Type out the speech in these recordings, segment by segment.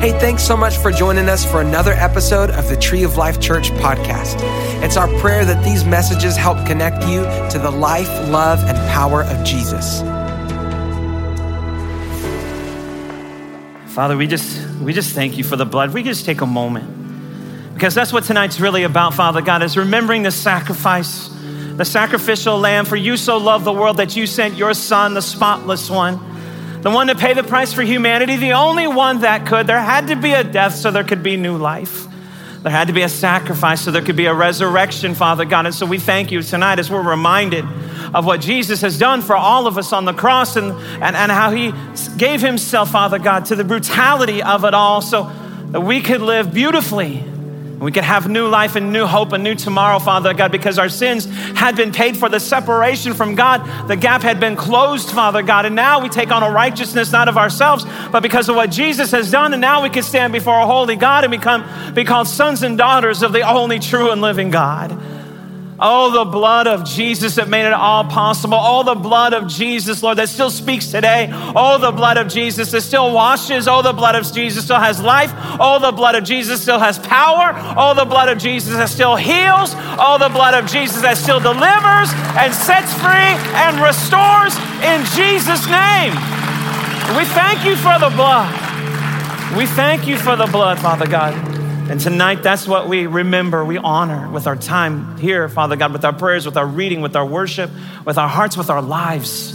Hey, thanks so much for joining us for another episode of the Tree of Life Church podcast. It's our prayer that these messages help connect you to the life, love, and power of Jesus. Father, we just we just thank you for the blood. We just take a moment. Because that's what tonight's really about, Father God, is remembering the sacrifice, the sacrificial lamb. For you so loved the world that you sent your son, the spotless one, the one to pay the price for humanity, the only one that could. There had to be a death so there could be new life. There had to be a sacrifice so there could be a resurrection, Father God. And so we thank you tonight as we're reminded of what Jesus has done for all of us on the cross and, and, and how he gave himself, Father God, to the brutality of it all so that we could live beautifully we could have new life and new hope and new tomorrow, Father God, because our sins had been paid for. The separation from God, the gap had been closed, Father God. And now we take on a righteousness not of ourselves, but because of what Jesus has done. And now we can stand before a holy God and become be called sons and daughters of the only true and living God. Oh, the blood of Jesus that made it all possible. Oh, the blood of Jesus, Lord, that still speaks today. Oh, the blood of Jesus that still washes. Oh, the blood of Jesus still has life. Oh, the blood of Jesus still has power. Oh, the blood of Jesus that still heals. Oh, the blood of Jesus that still delivers and sets free and restores in Jesus' name. We thank you for the blood. We thank you for the blood, Father God. And tonight, that's what we remember, we honor with our time here, Father God, with our prayers, with our reading, with our worship, with our hearts, with our lives.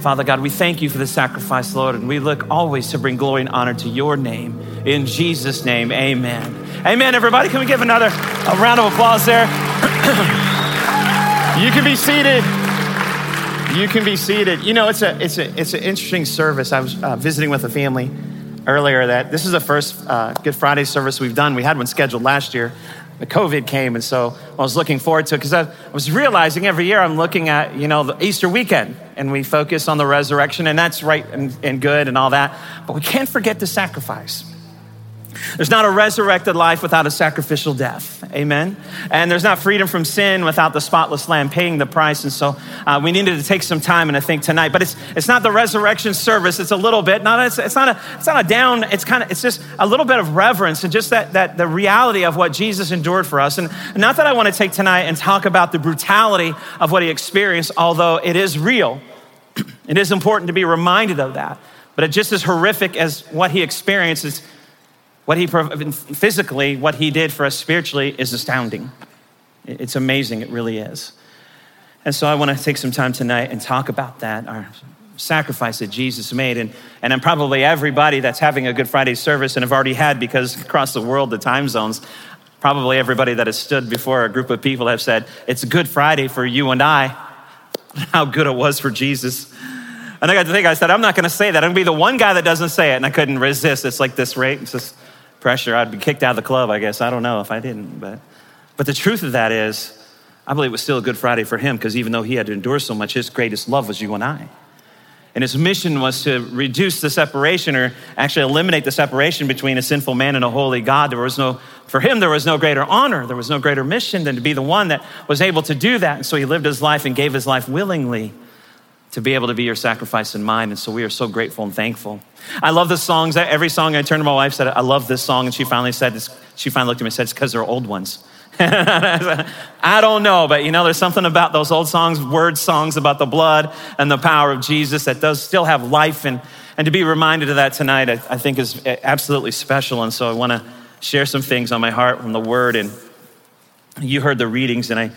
Father God, we thank you for the sacrifice, Lord, and we look always to bring glory and honor to your name. In Jesus' name, amen. Amen, everybody. Can we give another a round of applause there? you can be seated. You can be seated. You know, it's, a, it's, a, it's an interesting service. I was uh, visiting with a family earlier that this is the first uh, Good Friday service we've done. We had one scheduled last year. The COVID came, and so I was looking forward to it because I, I was realizing every year I'm looking at, you know, the Easter weekend, and we focus on the resurrection, and that's right and, and good and all that. But we can't forget the sacrifice. There's not a resurrected life without a sacrificial death. Amen. And there's not freedom from sin without the spotless lamb paying the price. And so uh, we needed to take some time and I think tonight, but it's, it's not the resurrection service. It's a little bit, not, it's, it's not a, it's not a down, it's kind of, it's just a little bit of reverence and just that, that the reality of what Jesus endured for us. And not that I want to take tonight and talk about the brutality of what he experienced, although it is real. it is important to be reminded of that. But it just as horrific as what he experienced is what he physically, what he did for us spiritually is astounding. It's amazing, it really is. And so I want to take some time tonight and talk about that, our sacrifice that Jesus made. And, and I'm probably everybody that's having a Good Friday service and have already had, because across the world, the time zones, probably everybody that has stood before a group of people have said, It's Good Friday for you and I. How good it was for Jesus. And I got to think, I said, I'm not going to say that. I'm going to be the one guy that doesn't say it. And I couldn't resist. It's like this, right? It's just, pressure. I'd be kicked out of the club, I guess. I don't know if I didn't. But, but the truth of that is, I believe it was still a good Friday for him because even though he had to endure so much, his greatest love was you and I. And his mission was to reduce the separation or actually eliminate the separation between a sinful man and a holy God. There was no, for him, there was no greater honor, there was no greater mission than to be the one that was able to do that. And so he lived his life and gave his life willingly to be able to be your sacrifice in mine. And so we are so grateful and thankful. I love the songs. Every song I turned to my wife, said, I love this song. And she finally said, she finally looked at me and said, it's because they're old ones. I don't know, but you know, there's something about those old songs, word songs about the blood and the power of Jesus that does still have life. And, and to be reminded of that tonight, I, I think is eh, absolutely special. And so I want to share some things on my heart from the word. And you heard the readings, and I,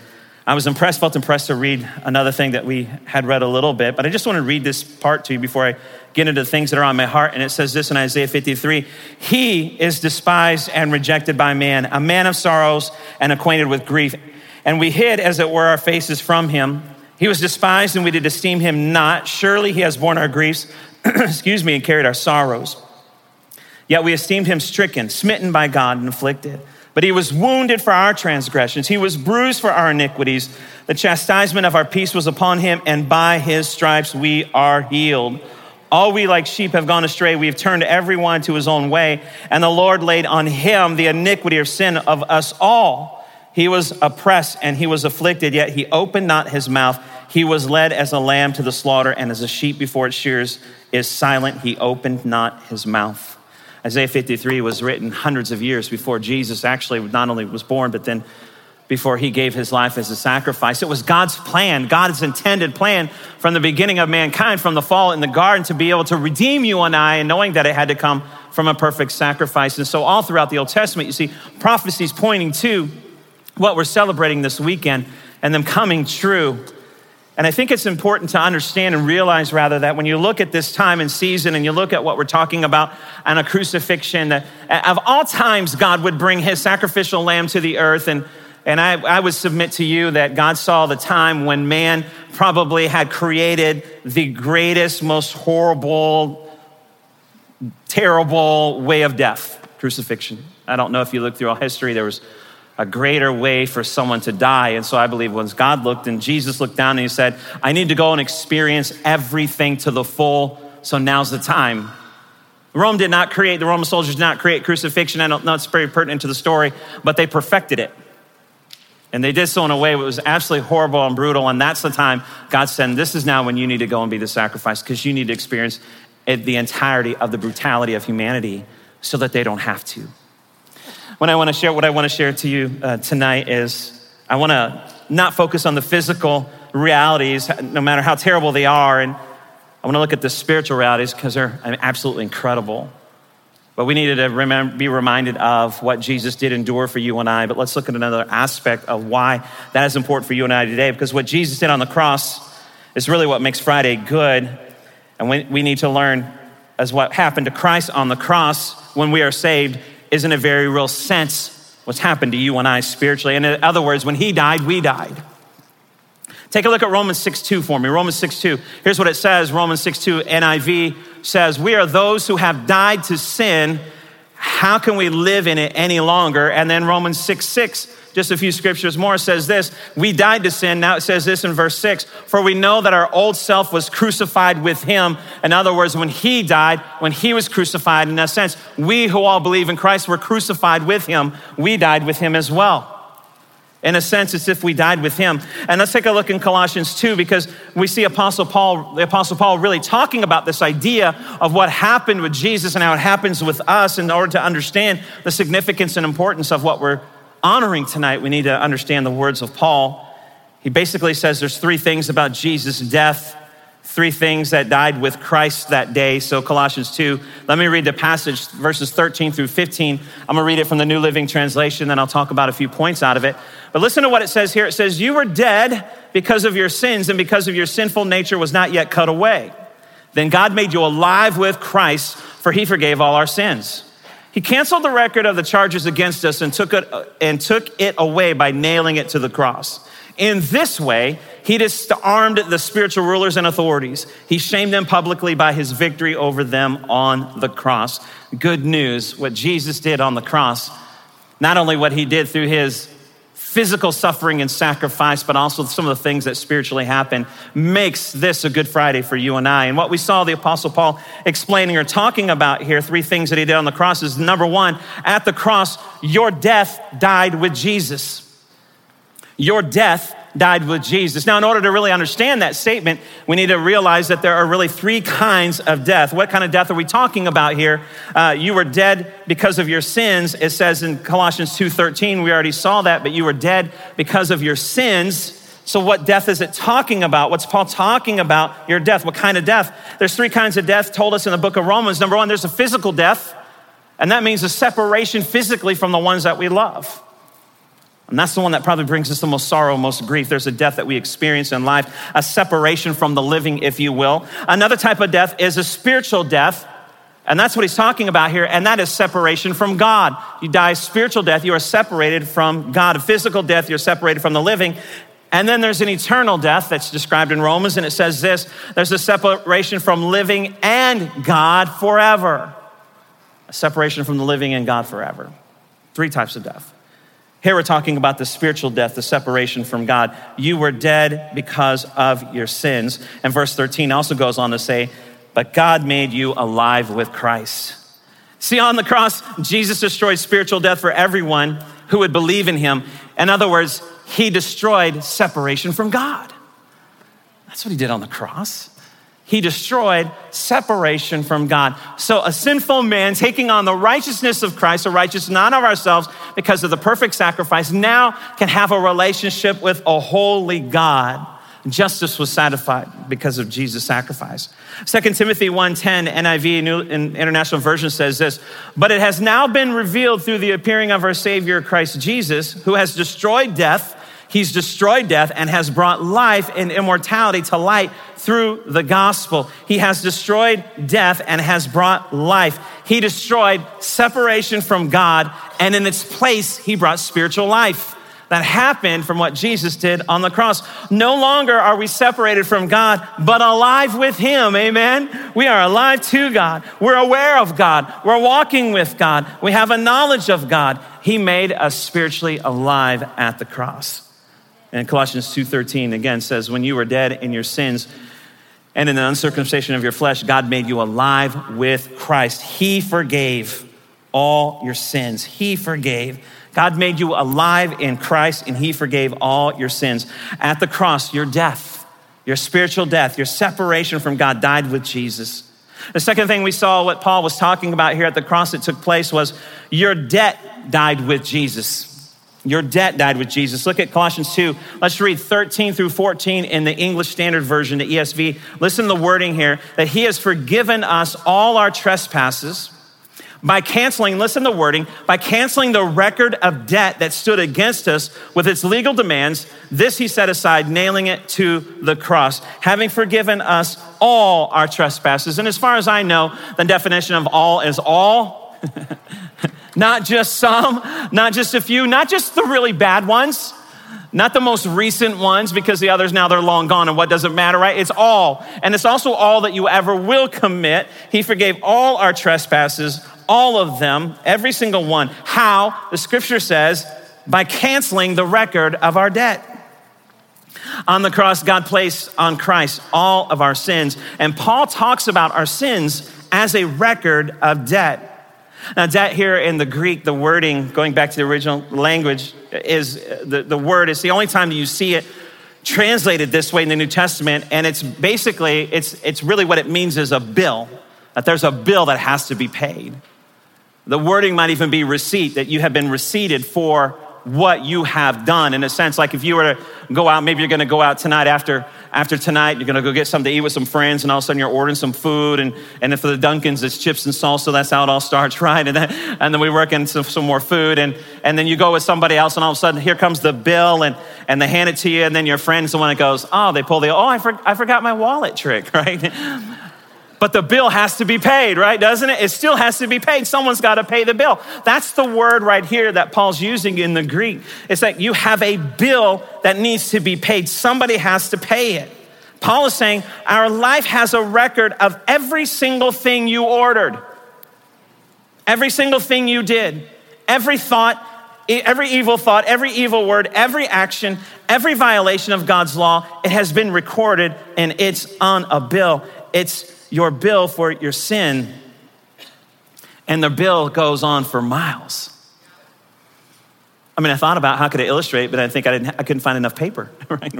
I was impressed, felt impressed to read another thing that we had read a little bit, but I just want to read this part to you before I get into the things that are on my heart. And it says this in Isaiah 53 He is despised and rejected by man, a man of sorrows and acquainted with grief. And we hid, as it were, our faces from him. He was despised and we did esteem him not. Surely he has borne our griefs, excuse me, and carried our sorrows. Yet we esteemed him stricken, smitten by God, and afflicted. But he was wounded for our transgressions, he was bruised for our iniquities. The chastisement of our peace was upon him, and by his stripes we are healed. All we like sheep have gone astray. We have turned everyone to his own way, and the Lord laid on him the iniquity of sin of us all. He was oppressed and he was afflicted, yet he opened not his mouth. He was led as a lamb to the slaughter, and as a sheep before its shears is silent, he opened not his mouth. Isaiah 53 was written hundreds of years before Jesus actually not only was born, but then before he gave his life as a sacrifice. It was God's plan, God's intended plan from the beginning of mankind, from the fall in the garden, to be able to redeem you and I, and knowing that it had to come from a perfect sacrifice. And so, all throughout the Old Testament, you see prophecies pointing to what we're celebrating this weekend and them coming true. And I think it's important to understand and realize, rather, that when you look at this time and season and you look at what we're talking about on a crucifixion, that of all times, God would bring his sacrificial lamb to the earth. And, and I, I would submit to you that God saw the time when man probably had created the greatest, most horrible, terrible way of death crucifixion. I don't know if you look through all history, there was a greater way for someone to die. And so I believe once God looked and Jesus looked down and he said, I need to go and experience everything to the full. So now's the time. Rome did not create, the Roman soldiers did not create crucifixion. I don't know it's very pertinent to the story, but they perfected it. And they did so in a way that was absolutely horrible and brutal. And that's the time God said, This is now when you need to go and be the sacrifice because you need to experience the entirety of the brutality of humanity so that they don't have to. When I want to share what I want to share to you uh, tonight is I want to not focus on the physical realities, no matter how terrible they are, and I want to look at the spiritual realities because they're absolutely incredible. But we needed to remember, be reminded of what Jesus did endure for you and I. But let's look at another aspect of why that is important for you and I today. Because what Jesus did on the cross is really what makes Friday good. And we, we need to learn as what happened to Christ on the cross when we are saved is in a very real sense what's happened to you and I spiritually. And in other words, when he died, we died. Take a look at Romans 6 2 for me. Romans 6 2. Here's what it says Romans 6 2 NIV says, We are those who have died to sin. How can we live in it any longer? And then Romans 6 6 just a few scriptures more, says this We died to sin. Now it says this in verse six For we know that our old self was crucified with him. In other words, when he died, when he was crucified, in a sense, we who all believe in Christ were crucified with him. We died with him as well. In a sense, it's if we died with him. And let's take a look in Colossians 2 because we see Apostle Paul, the Apostle Paul really talking about this idea of what happened with Jesus and how it happens with us in order to understand the significance and importance of what we're honoring tonight, we need to understand the words of Paul. He basically says there's three things about Jesus' death, three things that died with Christ that day. So, Colossians 2, let me read the passage, verses 13 through 15. I'm gonna read it from the New Living Translation, then I'll talk about a few points out of it. But listen to what it says here. It says, You were dead because of your sins, and because of your sinful nature was not yet cut away. Then God made you alive with Christ, for he forgave all our sins. He canceled the record of the charges against us and took it, and took it away by nailing it to the cross. In this way, he disarmed the spiritual rulers and authorities. He shamed them publicly by his victory over them on the cross. Good news, what Jesus did on the cross, not only what he did through his physical suffering and sacrifice, but also some of the things that spiritually happen, makes this a Good Friday for you and I. And what we saw the Apostle Paul explaining or talking about here, three things that he did on the cross, is number one, at the cross, your death died with Jesus. Your death died with Jesus. Now, in order to really understand that statement, we need to realize that there are really three kinds of death. What kind of death are we talking about here? Uh, you were dead because of your sins. It says in Colossians 2.13, we already saw that, but you were dead because of your sins. So, what death is it talking about? What's Paul talking about? Your death. What kind of death? There's three kinds of death told us in the book of Romans. Number one, there's a physical death, and that means a separation physically from the ones that we love. And that's the one that probably brings us the most sorrow, most grief. There's a death that we experience in life, a separation from the living, if you will. Another type of death is a spiritual death. And that's what he's talking about here, and that is separation from God. You die spiritual death, you are separated from God. A physical death, you're separated from the living. And then there's an eternal death that's described in Romans, and it says this there's a separation from living and God forever. A separation from the living and God forever. Three types of death. Here we're talking about the spiritual death, the separation from God. You were dead because of your sins. And verse 13 also goes on to say, But God made you alive with Christ. See, on the cross, Jesus destroyed spiritual death for everyone who would believe in him. In other words, he destroyed separation from God. That's what he did on the cross. He destroyed separation from God. So a sinful man taking on the righteousness of Christ, a righteousness not of ourselves because of the perfect sacrifice, now can have a relationship with a holy God. Justice was satisfied because of Jesus' sacrifice. 2 Timothy 1.10 NIV New International Version says this, but it has now been revealed through the appearing of our Savior Christ Jesus, who has destroyed death He's destroyed death and has brought life and immortality to light through the gospel. He has destroyed death and has brought life. He destroyed separation from God, and in its place, he brought spiritual life. That happened from what Jesus did on the cross. No longer are we separated from God, but alive with Him. Amen. We are alive to God. We're aware of God. We're walking with God. We have a knowledge of God. He made us spiritually alive at the cross. And Colossians 2:13 again says, "When you were dead in your sins and in the uncircumcision of your flesh, God made you alive with Christ. He forgave all your sins. He forgave. God made you alive in Christ and he forgave all your sins. At the cross, your death, your spiritual death, your separation from God died with Jesus. The second thing we saw, what Paul was talking about here at the cross that took place, was your debt died with Jesus. Your debt died with Jesus. Look at Colossians 2. Let's read 13 through 14 in the English Standard Version, the ESV. Listen to the wording here that He has forgiven us all our trespasses by canceling, listen to the wording, by canceling the record of debt that stood against us with its legal demands. This He set aside, nailing it to the cross, having forgiven us all our trespasses. And as far as I know, the definition of all is all. Not just some, not just a few, not just the really bad ones, not the most recent ones because the others now they're long gone and what does it matter, right? It's all. And it's also all that you ever will commit. He forgave all our trespasses, all of them, every single one. How? The scripture says, by canceling the record of our debt. On the cross, God placed on Christ all of our sins. And Paul talks about our sins as a record of debt. Now, that here in the Greek, the wording, going back to the original language, is the, the word is the only time that you see it translated this way in the New Testament. And it's basically, it's, it's really what it means is a bill, that there's a bill that has to be paid. The wording might even be receipt, that you have been receipted for what you have done. In a sense, like if you were to go out, maybe you're gonna go out tonight after, after tonight, you're gonna go get something to eat with some friends, and all of a sudden you're ordering some food. And, and for the Duncans, it's chips and salsa. That's how it all starts, right? And then, and then we work in some, some more food. And, and then you go with somebody else, and all of a sudden here comes the bill, and, and they hand it to you. And then your friend's the one that goes, Oh, they pull the, oh, I, for, I forgot my wallet trick, right? But the bill has to be paid, right? Doesn't it? It still has to be paid. Someone's got to pay the bill. That's the word right here that Paul's using in the Greek. It's that you have a bill that needs to be paid. Somebody has to pay it. Paul is saying our life has a record of every single thing you ordered, every single thing you did, every thought, every evil thought, every evil word, every action, every violation of God's law. It has been recorded and it's on a bill. It's your bill for your sin, and the bill goes on for miles. I mean, I thought about how could I illustrate, but I think I, didn't, I couldn't find enough paper. Right?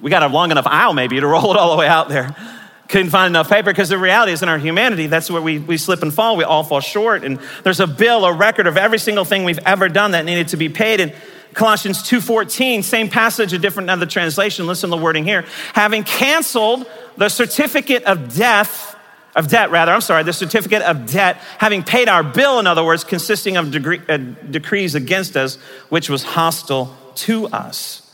We got a long enough aisle maybe to roll it all the way out there. Couldn't find enough paper because the reality is in our humanity, that's where we, we slip and fall. We all fall short. And there's a bill, a record of every single thing we've ever done that needed to be paid. And Colossians 2.14, same passage, a different another translation. Listen to the wording here. Having canceled the certificate of death, of debt rather, I'm sorry, the certificate of debt, having paid our bill, in other words, consisting of uh, decrees against us, which was hostile to us.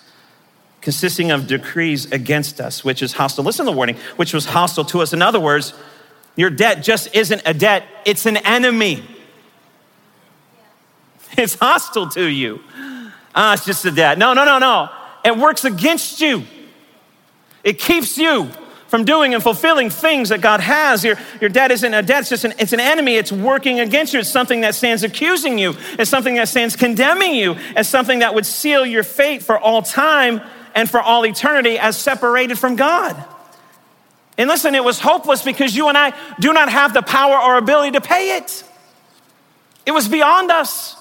Consisting of decrees against us, which is hostile. Listen to the warning, which was hostile to us. In other words, your debt just isn't a debt, it's an enemy. It's hostile to you. Ah, it's just a debt. No, no, no, no. It works against you. It keeps you from doing and fulfilling things that God has. Your, your debt isn't a debt, it's just an, it's an enemy. It's working against you. It's something that stands accusing you. It's something that stands condemning you. It's something that would seal your fate for all time and for all eternity as separated from God. And listen, it was hopeless because you and I do not have the power or ability to pay it. It was beyond us.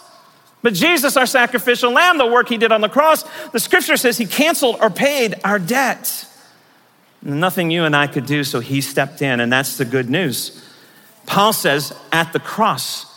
But Jesus, our sacrificial lamb, the work he did on the cross, the scripture says he canceled or paid our debt. Nothing you and I could do, so he stepped in, and that's the good news. Paul says, at the cross,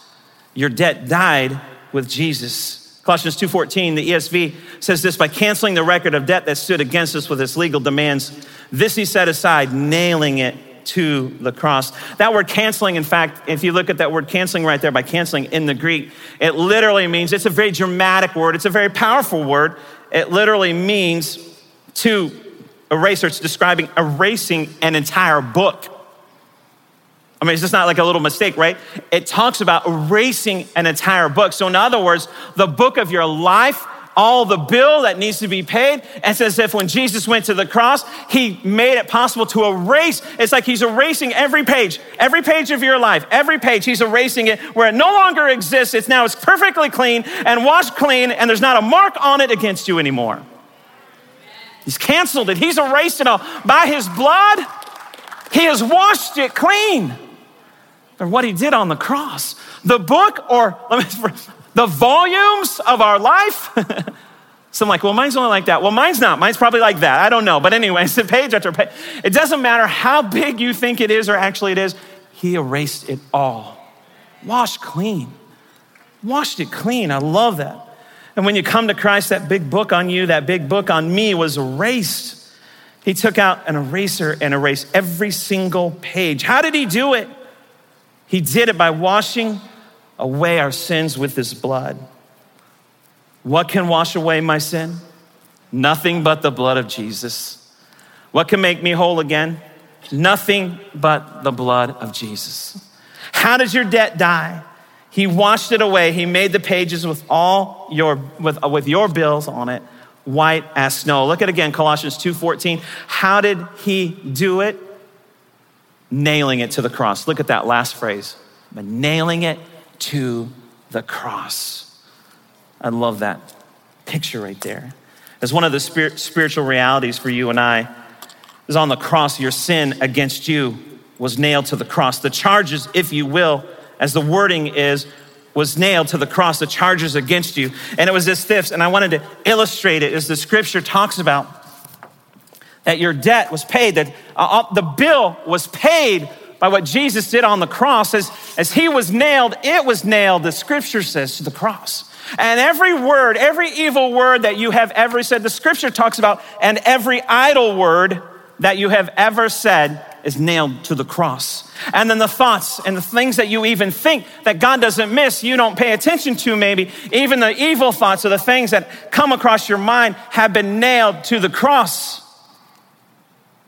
your debt died with Jesus. Colossians 2:14, the ESV says this by canceling the record of debt that stood against us with its legal demands. This he set aside, nailing it to the cross. That word canceling, in fact, if you look at that word canceling right there by canceling in the Greek, it literally means it's a very dramatic word, it's a very powerful word. It literally means to erase, or it's describing erasing an entire book. I mean, it's just not like a little mistake, right? It talks about erasing an entire book. So, in other words, the book of your life, all the bill that needs to be paid. It's as if when Jesus went to the cross, he made it possible to erase. It's like he's erasing every page, every page of your life, every page, he's erasing it where it no longer exists. It's now it's perfectly clean and washed clean, and there's not a mark on it against you anymore. He's canceled it, he's erased it all. By his blood, he has washed it clean or what he did on the cross. The book, or let me, the volumes of our life. so I'm like, well, mine's only like that. Well, mine's not. Mine's probably like that. I don't know. But anyway, it's a page after page. It doesn't matter how big you think it is or actually it is, he erased it all. Washed clean. Washed it clean. I love that. And when you come to Christ, that big book on you, that big book on me was erased. He took out an eraser and erased every single page. How did he do it? He did it by washing away our sins with his blood. What can wash away my sin? Nothing but the blood of Jesus. What can make me whole again? Nothing but the blood of Jesus. How does your debt die? He washed it away. He made the pages with all your with, with your bills on it, white as snow. Look at again Colossians 2:14. How did he do it? nailing it to the cross. Look at that last phrase, but nailing it to the cross. I love that picture right there. As one of the spirit, spiritual realities for you and I is on the cross, your sin against you was nailed to the cross. The charges, if you will, as the wording is, was nailed to the cross, the charges against you. And it was this theft, and I wanted to illustrate it as the scripture talks about that your debt was paid, that uh, uh, the bill was paid by what Jesus did on the cross. As, as he was nailed, it was nailed, the scripture says, to the cross. And every word, every evil word that you have ever said, the scripture talks about, and every idle word that you have ever said is nailed to the cross. And then the thoughts and the things that you even think that God doesn't miss, you don't pay attention to maybe, even the evil thoughts or the things that come across your mind have been nailed to the cross.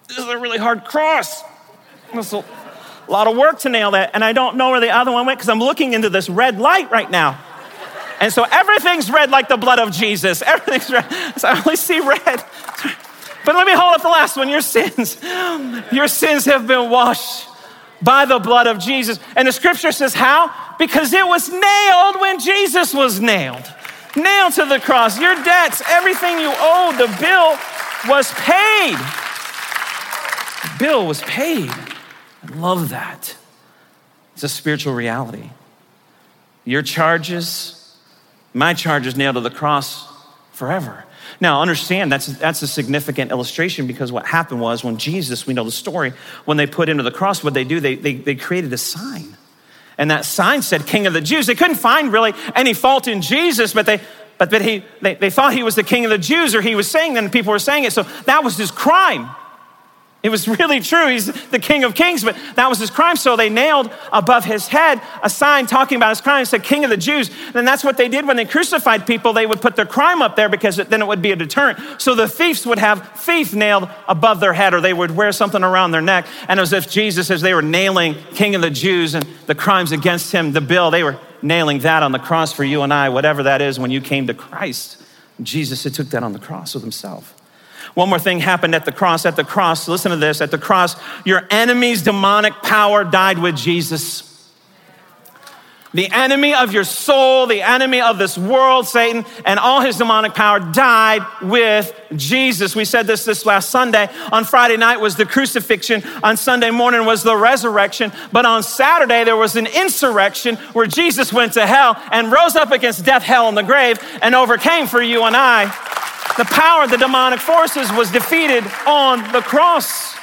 This is a really hard cross. It's a lot of work to nail that. And I don't know where the other one went because I'm looking into this red light right now. And so everything's red like the blood of Jesus. Everything's red. So I only see red. But let me hold up the last one. Your sins, your sins have been washed by the blood of Jesus. And the scripture says, How? Because it was nailed when Jesus was nailed. Nailed to the cross. Your debts, everything you owed, the bill was paid bill was paid. I love that. It's a spiritual reality. Your charges, my charges nailed to the cross forever. Now, understand that's, that's a significant illustration because what happened was when Jesus, we know the story, when they put into the cross, what they do, they, they, they created a sign. And that sign said, King of the Jews. They couldn't find really any fault in Jesus, but they, but, but he, they, they thought he was the King of the Jews, or he was saying that, and people were saying it. So that was his crime. It was really true. He's the King of Kings, but that was his crime. So they nailed above his head a sign talking about his crime. It said, King of the Jews. And that's what they did when they crucified people. They would put their crime up there because then it would be a deterrent. So the thieves would have thief nailed above their head or they would wear something around their neck. And as if Jesus, as they were nailing King of the Jews and the crimes against him, the bill, they were nailing that on the cross for you and I, whatever that is when you came to Christ. Jesus had took that on the cross with himself. One more thing happened at the cross. At the cross, listen to this at the cross, your enemy's demonic power died with Jesus. The enemy of your soul, the enemy of this world, Satan, and all his demonic power died with Jesus. We said this this last Sunday. On Friday night was the crucifixion. On Sunday morning was the resurrection. But on Saturday, there was an insurrection where Jesus went to hell and rose up against death, hell, and the grave and overcame for you and I. The power of the demonic forces was defeated on the cross.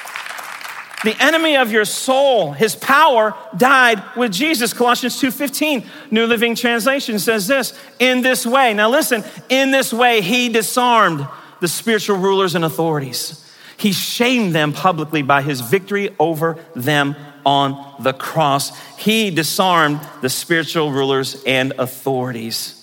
The enemy of your soul, his power died with Jesus. Colossians 2:15, New Living Translation says this, in this way. Now listen, in this way he disarmed the spiritual rulers and authorities. He shamed them publicly by his victory over them on the cross. He disarmed the spiritual rulers and authorities.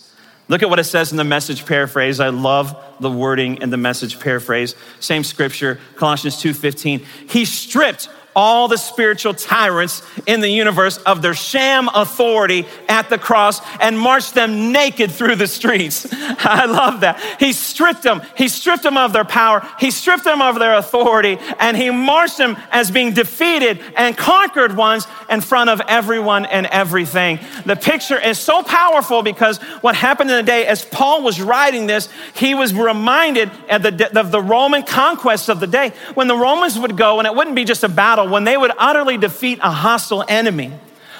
Look at what it says in the message paraphrase. I love the wording in the message paraphrase. Same scripture, Colossians 2:15. He stripped all the spiritual tyrants in the universe of their sham authority at the cross and marched them naked through the streets. I love that. He stripped them. He stripped them of their power. He stripped them of their authority and he marched them as being defeated and conquered ones in front of everyone and everything. The picture is so powerful because what happened in the day as Paul was writing this, he was reminded of the, of the Roman conquest of the day when the Romans would go and it wouldn't be just a battle battle, when they would utterly defeat a hostile enemy,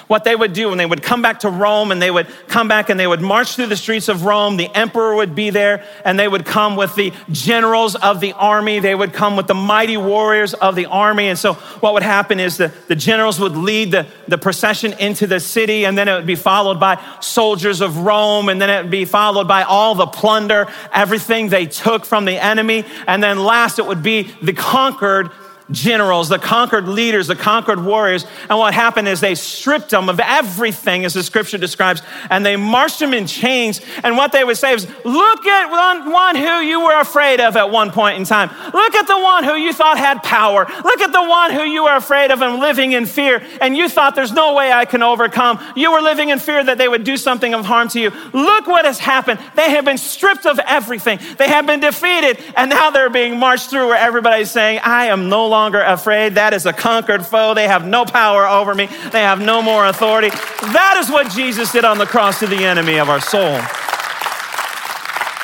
what they would do when they would come back to Rome and they would come back and they would march through the streets of Rome, the emperor would be there and they would come with the generals of the army. They would come with the mighty warriors of the army. And so what would happen is the, the generals would lead the, the procession into the city and then it would be followed by soldiers of Rome and then it would be followed by all the plunder, everything they took from the enemy. And then last it would be the conquered generals, the conquered leaders, the conquered warriors. And what happened is they stripped them of everything, as the scripture describes, and they marched them in chains. And what they would say is, Look at one, who you were afraid of at one point in time. Look at the one who you thought had power. Look at the one who you were afraid of and living in fear. And you thought, There's no way I can overcome. You were living in fear that they would do something of harm to you. Look what has happened. They have been stripped of everything, they have been defeated. And now they're being marched through where everybody's saying, I am no longer longer afraid. That is a conquered foe. They have no power over me, they have no more authority. That is what Jesus did on the cross to the enemy of our soul.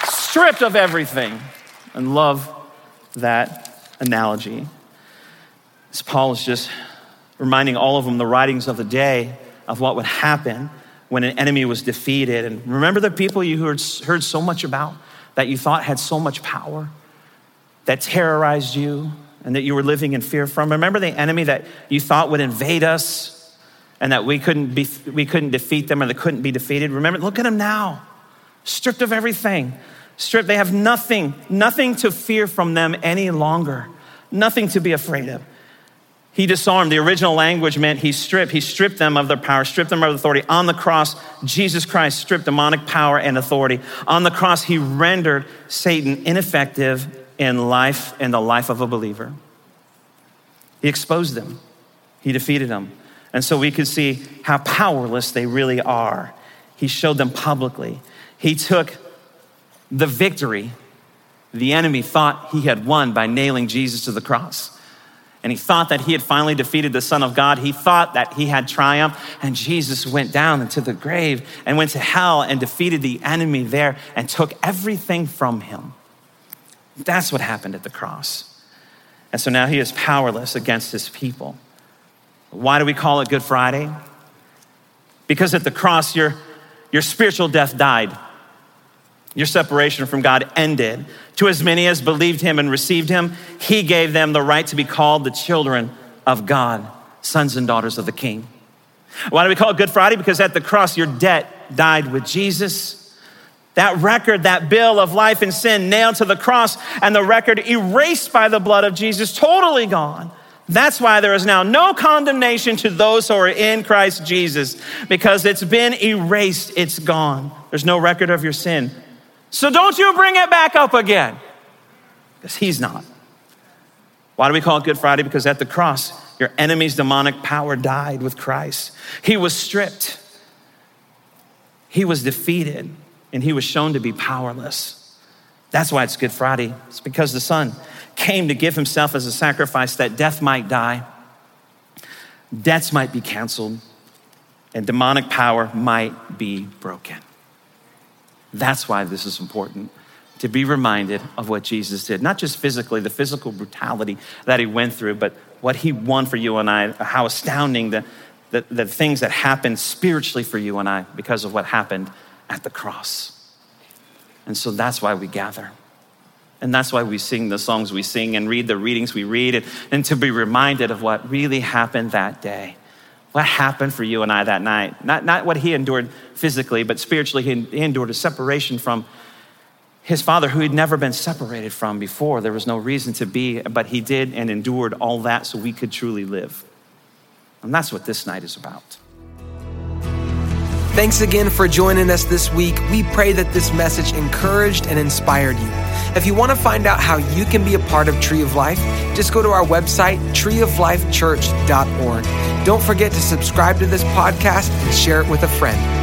Stripped of everything. And love that analogy. As Paul is just reminding all of them the writings of the day of what would happen when an enemy was defeated. And remember the people you heard, heard so much about that you thought had so much power, that terrorized you, and that you were living in fear from. Remember the enemy that you thought would invade us and that we couldn't, be, we couldn't defeat them or they couldn't be defeated? Remember, look at them now, stripped of everything. Stripped, they have nothing, nothing to fear from them any longer, nothing to be afraid of. He disarmed. The original language meant he stripped. He stripped them of their power, stripped them of authority. On the cross, Jesus Christ stripped demonic power and authority. On the cross, he rendered Satan ineffective in life and the life of a believer. He exposed them, he defeated them. And so we could see how powerless they really are. He showed them publicly. He took the victory the enemy thought he had won by nailing Jesus to the cross. And he thought that he had finally defeated the Son of God. He thought that he had triumphed. And Jesus went down into the grave and went to hell and defeated the enemy there and took everything from him. That's what happened at the cross. And so now he is powerless against his people. Why do we call it Good Friday? Because at the cross, your, your spiritual death died. Your separation from God ended. To as many as believed him and received him, he gave them the right to be called the children of God, sons and daughters of the King. Why do we call it Good Friday? Because at the cross, your debt died with Jesus. That record, that bill of life and sin nailed to the cross, and the record erased by the blood of Jesus, totally gone. That's why there is now no condemnation to those who are in Christ Jesus, because it's been erased, it's gone. There's no record of your sin. So don't you bring it back up again, because He's not. Why do we call it Good Friday? Because at the cross, your enemy's demonic power died with Christ. He was stripped, he was defeated and he was shown to be powerless. That's why it's Good Friday. It's because the Son came to give himself as a sacrifice that death might die, debts might be canceled, and demonic power might be broken. That's why this is important to be reminded of what Jesus did, not just physically, the physical brutality that he went through, but what he won for you and I, how astounding the, the, the things that happened spiritually for you and I because of what happened at the cross. And so that's why we gather. And that's why we sing the songs we sing and read the readings we read, and, to be reminded of what really happened that day. What happened for you and I that night? Not, not what he endured physically, but spiritually, he endured a separation from his father, who he'd never been separated from before. There was no reason to be, but he did and endured all that so we could truly live. And that's what this night is about. Thanks again for joining us this week. We pray that this message encouraged and inspired you. If you want to find out how you can be a part of Tree of Life, just go to our website, treeoflifechurch.org. Don't forget to subscribe to this podcast and share it with a friend.